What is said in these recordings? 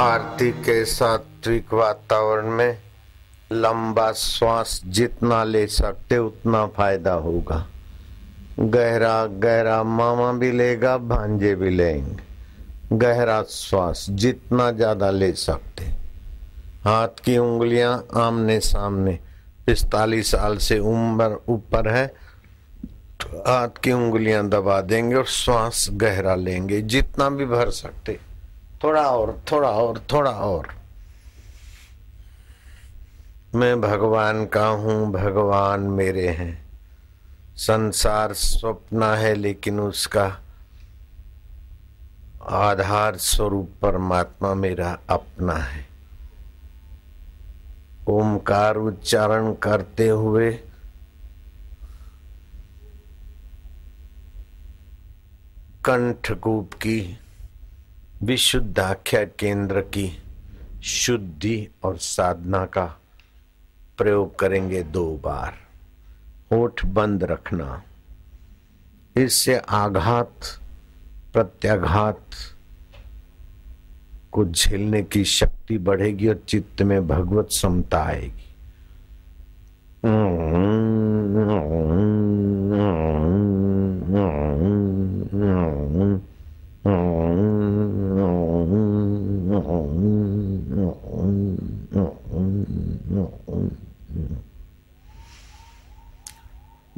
आरती के सात्विक वातावरण में लंबा श्वास जितना ले सकते उतना फ़ायदा होगा। गहरा गहरा मामा भी लेगा, भांजे भी लेंगे। गहरा श्वास जितना ज़्यादा ले सकते। हाथ की उंगलियाँ आमने सामने। पिस्तालीस साल से उम्र ऊपर है तो हाथ की उंगलियाँ दबा देंगे और श्वास गहरा लेंगे, जितना भी भर सकते। थोड़ा और थोड़ा और थोड़ा और। मैं भगवान का हूँ, भगवान मेरे हैं। संसार स्वप्न है, लेकिन उसका आधार स्वरूप परमात्मा मेरा अपना है। ओमकार उच्चारण करते हुए कंठकूप की विशुद्धाख्या केंद्र की शुद्धि और साधना का प्रयोग करेंगे दो बार। होठ बंद रखना। इससे आघात, प्रत्याघात को झेलने की शक्ति बढ़ेगी और चित्त में भगवत समता आएगी।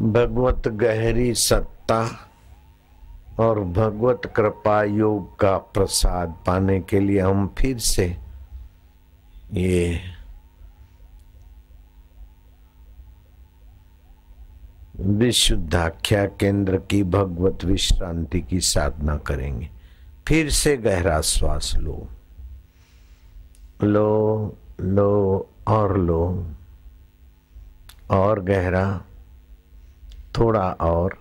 भगवत गहरी सत्ता और भगवत कृपा योग का प्रसाद पाने के लिए हम फिर से ये विशुद्धाख्या केंद्र की भगवत विश्रांति की साधना करेंगे। फिर से गहरा श्वास लो। लो लो और लो। और गहरा। थोड़ा और।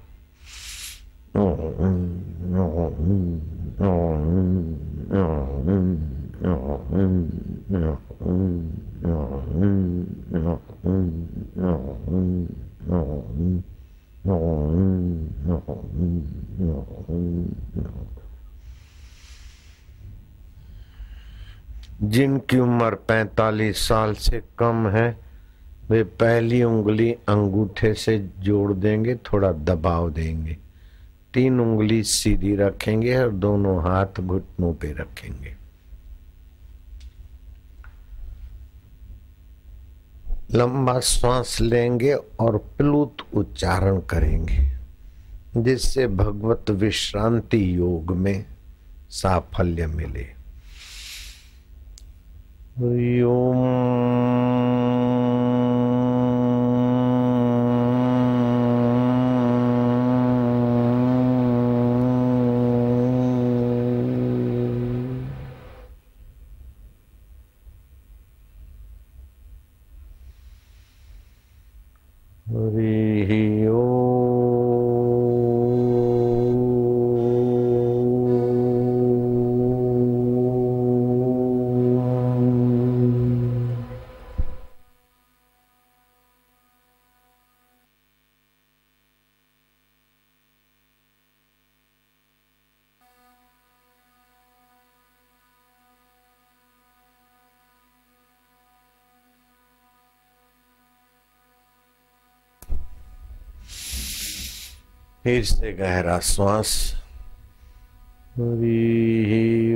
जिनकी उम्र 45 साल से कम है वे पहली उंगली अंगूठे से जोड़ देंगे, थोड़ा दबाव देंगे। तीन उंगली सीधी रखेंगे और दोनों हाथ घुटनों पे रखेंगे। लंबा श्वास लेंगे और प्लुत उच्चारण करेंगे, जिससे भगवत विश्रांति योग में साफल्य मिले। ओम फिर से गहरा श्वास हरि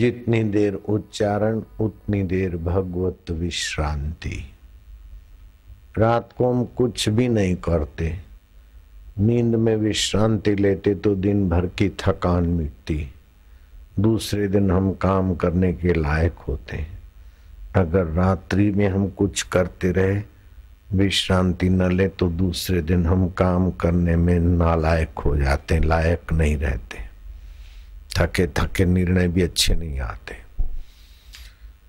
जितनी देर उच्चारण उतनी देर भगवत विश्रांति। रात को हम कुछ भी नहीं करते। नींद में विश्रांति लेते तो दिन भर की थकान मिटती। दूसरे दिन हम काम करने के लायक होते। अगर रात्रि में हम कुछ करते रहे, विश्रांति न ले तो दूसरे दिन हम काम करने में नालायक हो जाते, लायक नहीं रहते। थके थके निर्णय भी अच्छे नहीं आते।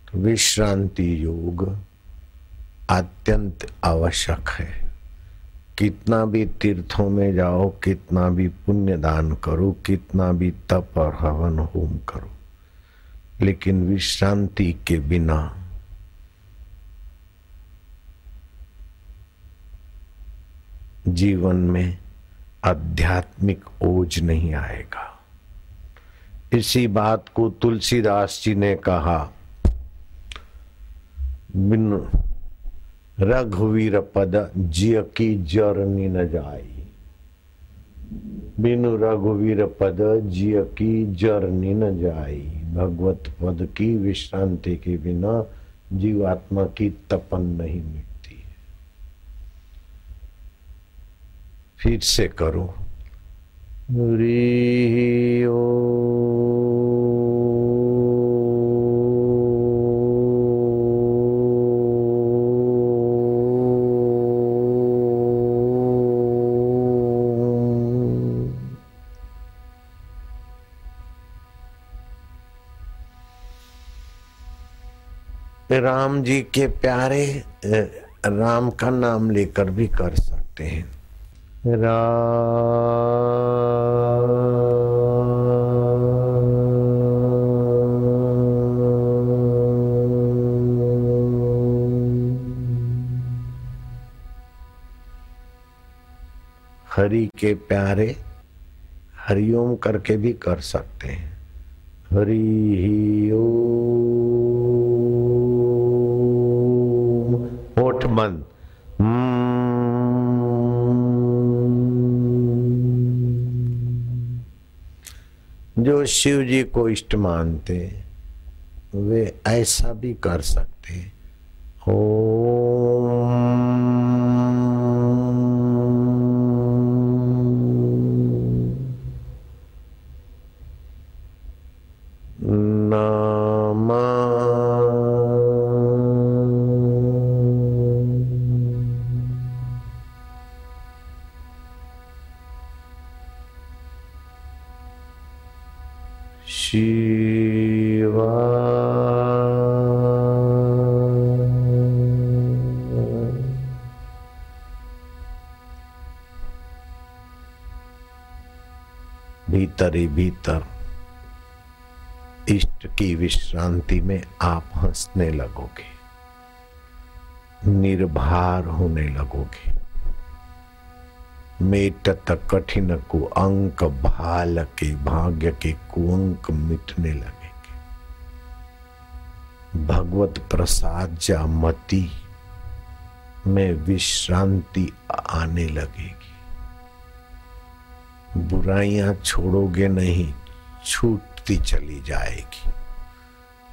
तो विश्रांति योग अत्यंत आवश्यक है। कितना भी तीर्थों में जाओ, कितना भी पुण्य दान करो, कितना भी तप और हवन होम करो, लेकिन विश्रांति के बिना जीवन में आध्यात्मिक ओज नहीं आएगा। इसी बात को तुलसीदास जी ने कहा। बिन रघुवीर पद जिय की जरनी न जाई। बिनु रघुवीर पद जिय की जरनी न जाई। भगवत पद की विश्रांति के बिना जीवात्मा की तपन नहीं मिटती है। फिर से करो। ओ राम जी के प्यारे राम का नाम लेकर भी कर सकते हैं। राम हरि के प्यारे, हरिओम करके भी कर सकते हैं। हरि ही ओम। बंद जो शिव जी को इष्ट मानते वे ऐसा भी कर सकते। ओम भीतर ही भीतर इष्ट की विश्रांति में आप हंसने लगोगे निर्भर होने लगोगे। मेटत कठिन को अंक भाल के भाग्य के कुअंक मिटने लगेंगे। भगवत प्रसाद जा मति में विश्रांति आने लगेगी। बुराइयाँ छोड़ोगे नहीं, छूटती चली जाएगी।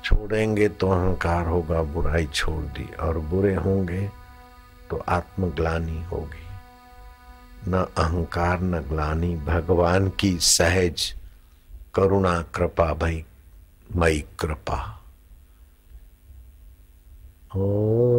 छोड़ेंगे तो अहंकार होगा, बुराई छोड़ दी, और बुरे होंगे तो आत्मग्लानी होगी। न अहंकार न ग्लानी। भगवान की सहज करुणा कृपा भई मई कृपा। ओ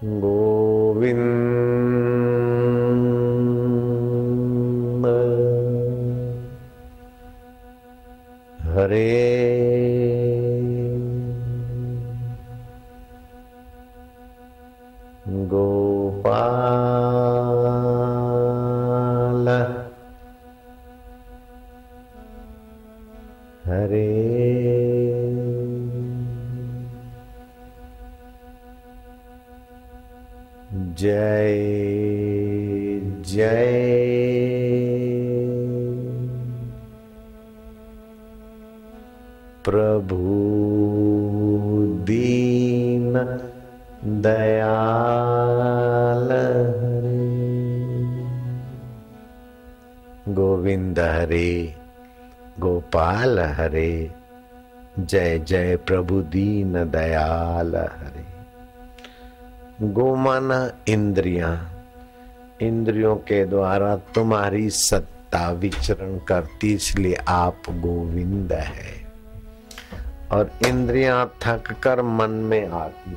Go. गोविंद हरे, गोपाल हरे, जय जय प्रभु दीन दयाल हरे। गोमाना इंद्रिया, इंद्रियों के द्वारा तुम्हारी सत्ता विचरण करती, इसलिए आप गोविंद है। और इंद्रियाँ थक कर मन में आती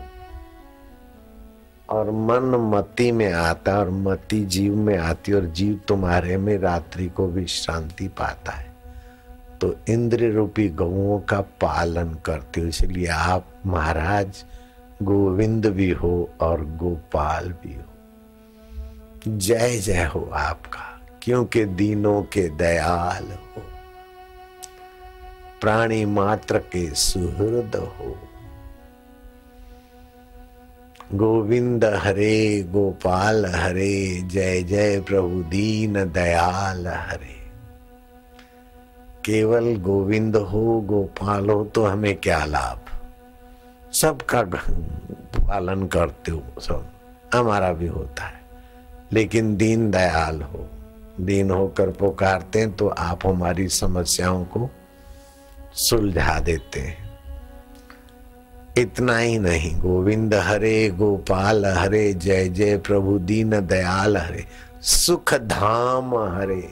और मन मति में आता और मति जीव में आती और जीव तुम्हारे में रात्रि को विश्रांति पाता है। तो इंद्र रूपी गौओं का पालन करते हो, इसलिए आप महाराज गोविंद भी हो और गोपाल भी हो। जय जय हो आपका, क्योंकि दीनों के दयाल हो। प्राणी मात्र के सुहृद हो। गोविंद हरे, गोपाल हरे, जय जय प्रभु दीन दयाल हरे। केवल गोविंद हो, गोपाल हो तो हमें क्या लाभ? सबका पालन करते हो, सब। हमारा भी होता है। लेकिन दीन दयाल हो। दीन होकर पुकारते हैं तो आप हमारी समस्याओं को सुलझा देते हैं। इतना ही नहीं, गोविंद हरे गोपाल हरे, जय जय प्रभु दीन दयाल हरे। सुख धाम हरे,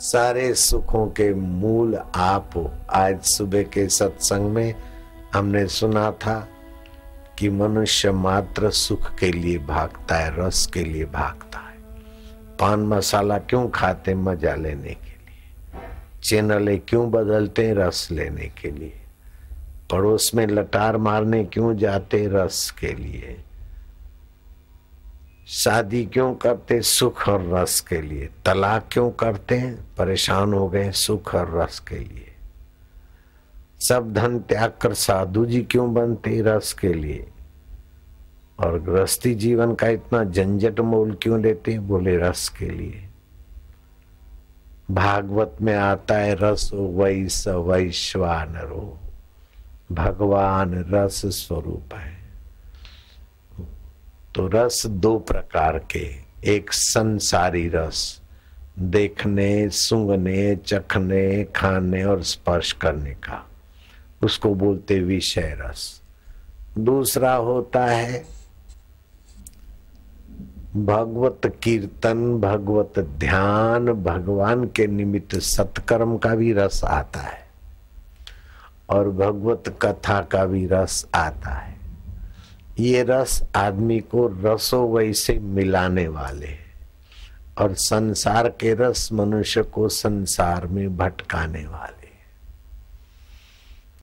सारे सुखों के मूल आप हो। आज सुबह के सत्संग में हमने सुना था कि मनुष्य मात्र सुख के लिए भागता है, रस के लिए भागता है। पान मसाला क्यों खाते मज़ा लेने चैनले क्यों बदलते हैं रस लेने के लिए? पड़ोस में लटार मारने क्यों जाते रस के लिए? शादी क्यों करते सुख और रस के लिए? तलाक क्यों करते हैं? परेशान हो गए सुख और रस के लिए। सब धन त्याग कर साधु जी क्यों बनते रस के लिए? और गृहस्थी जीवन का इतना झंझट मोल क्यों लेते बोले रस के लिए। भागवत में आता है, रस वैस वैश्वानरो भगवान रस स्वरूप है। तो रस दो प्रकार के, एक संसारी रस, देखने, सूंघने, चखने, खाने और स्पर्श करने का। उसको बोलते विषय रस। दूसरा होता है भगवत कीर्तन, भगवत ध्यान, भगवान के निमित्त सत्कर्म का भी रस आता है और भगवत कथा का भी रस आता है। ये रस आदमी को रसो वैसे मिलाने वाले और संसार के रस मनुष्य को संसार में भटकाने वाले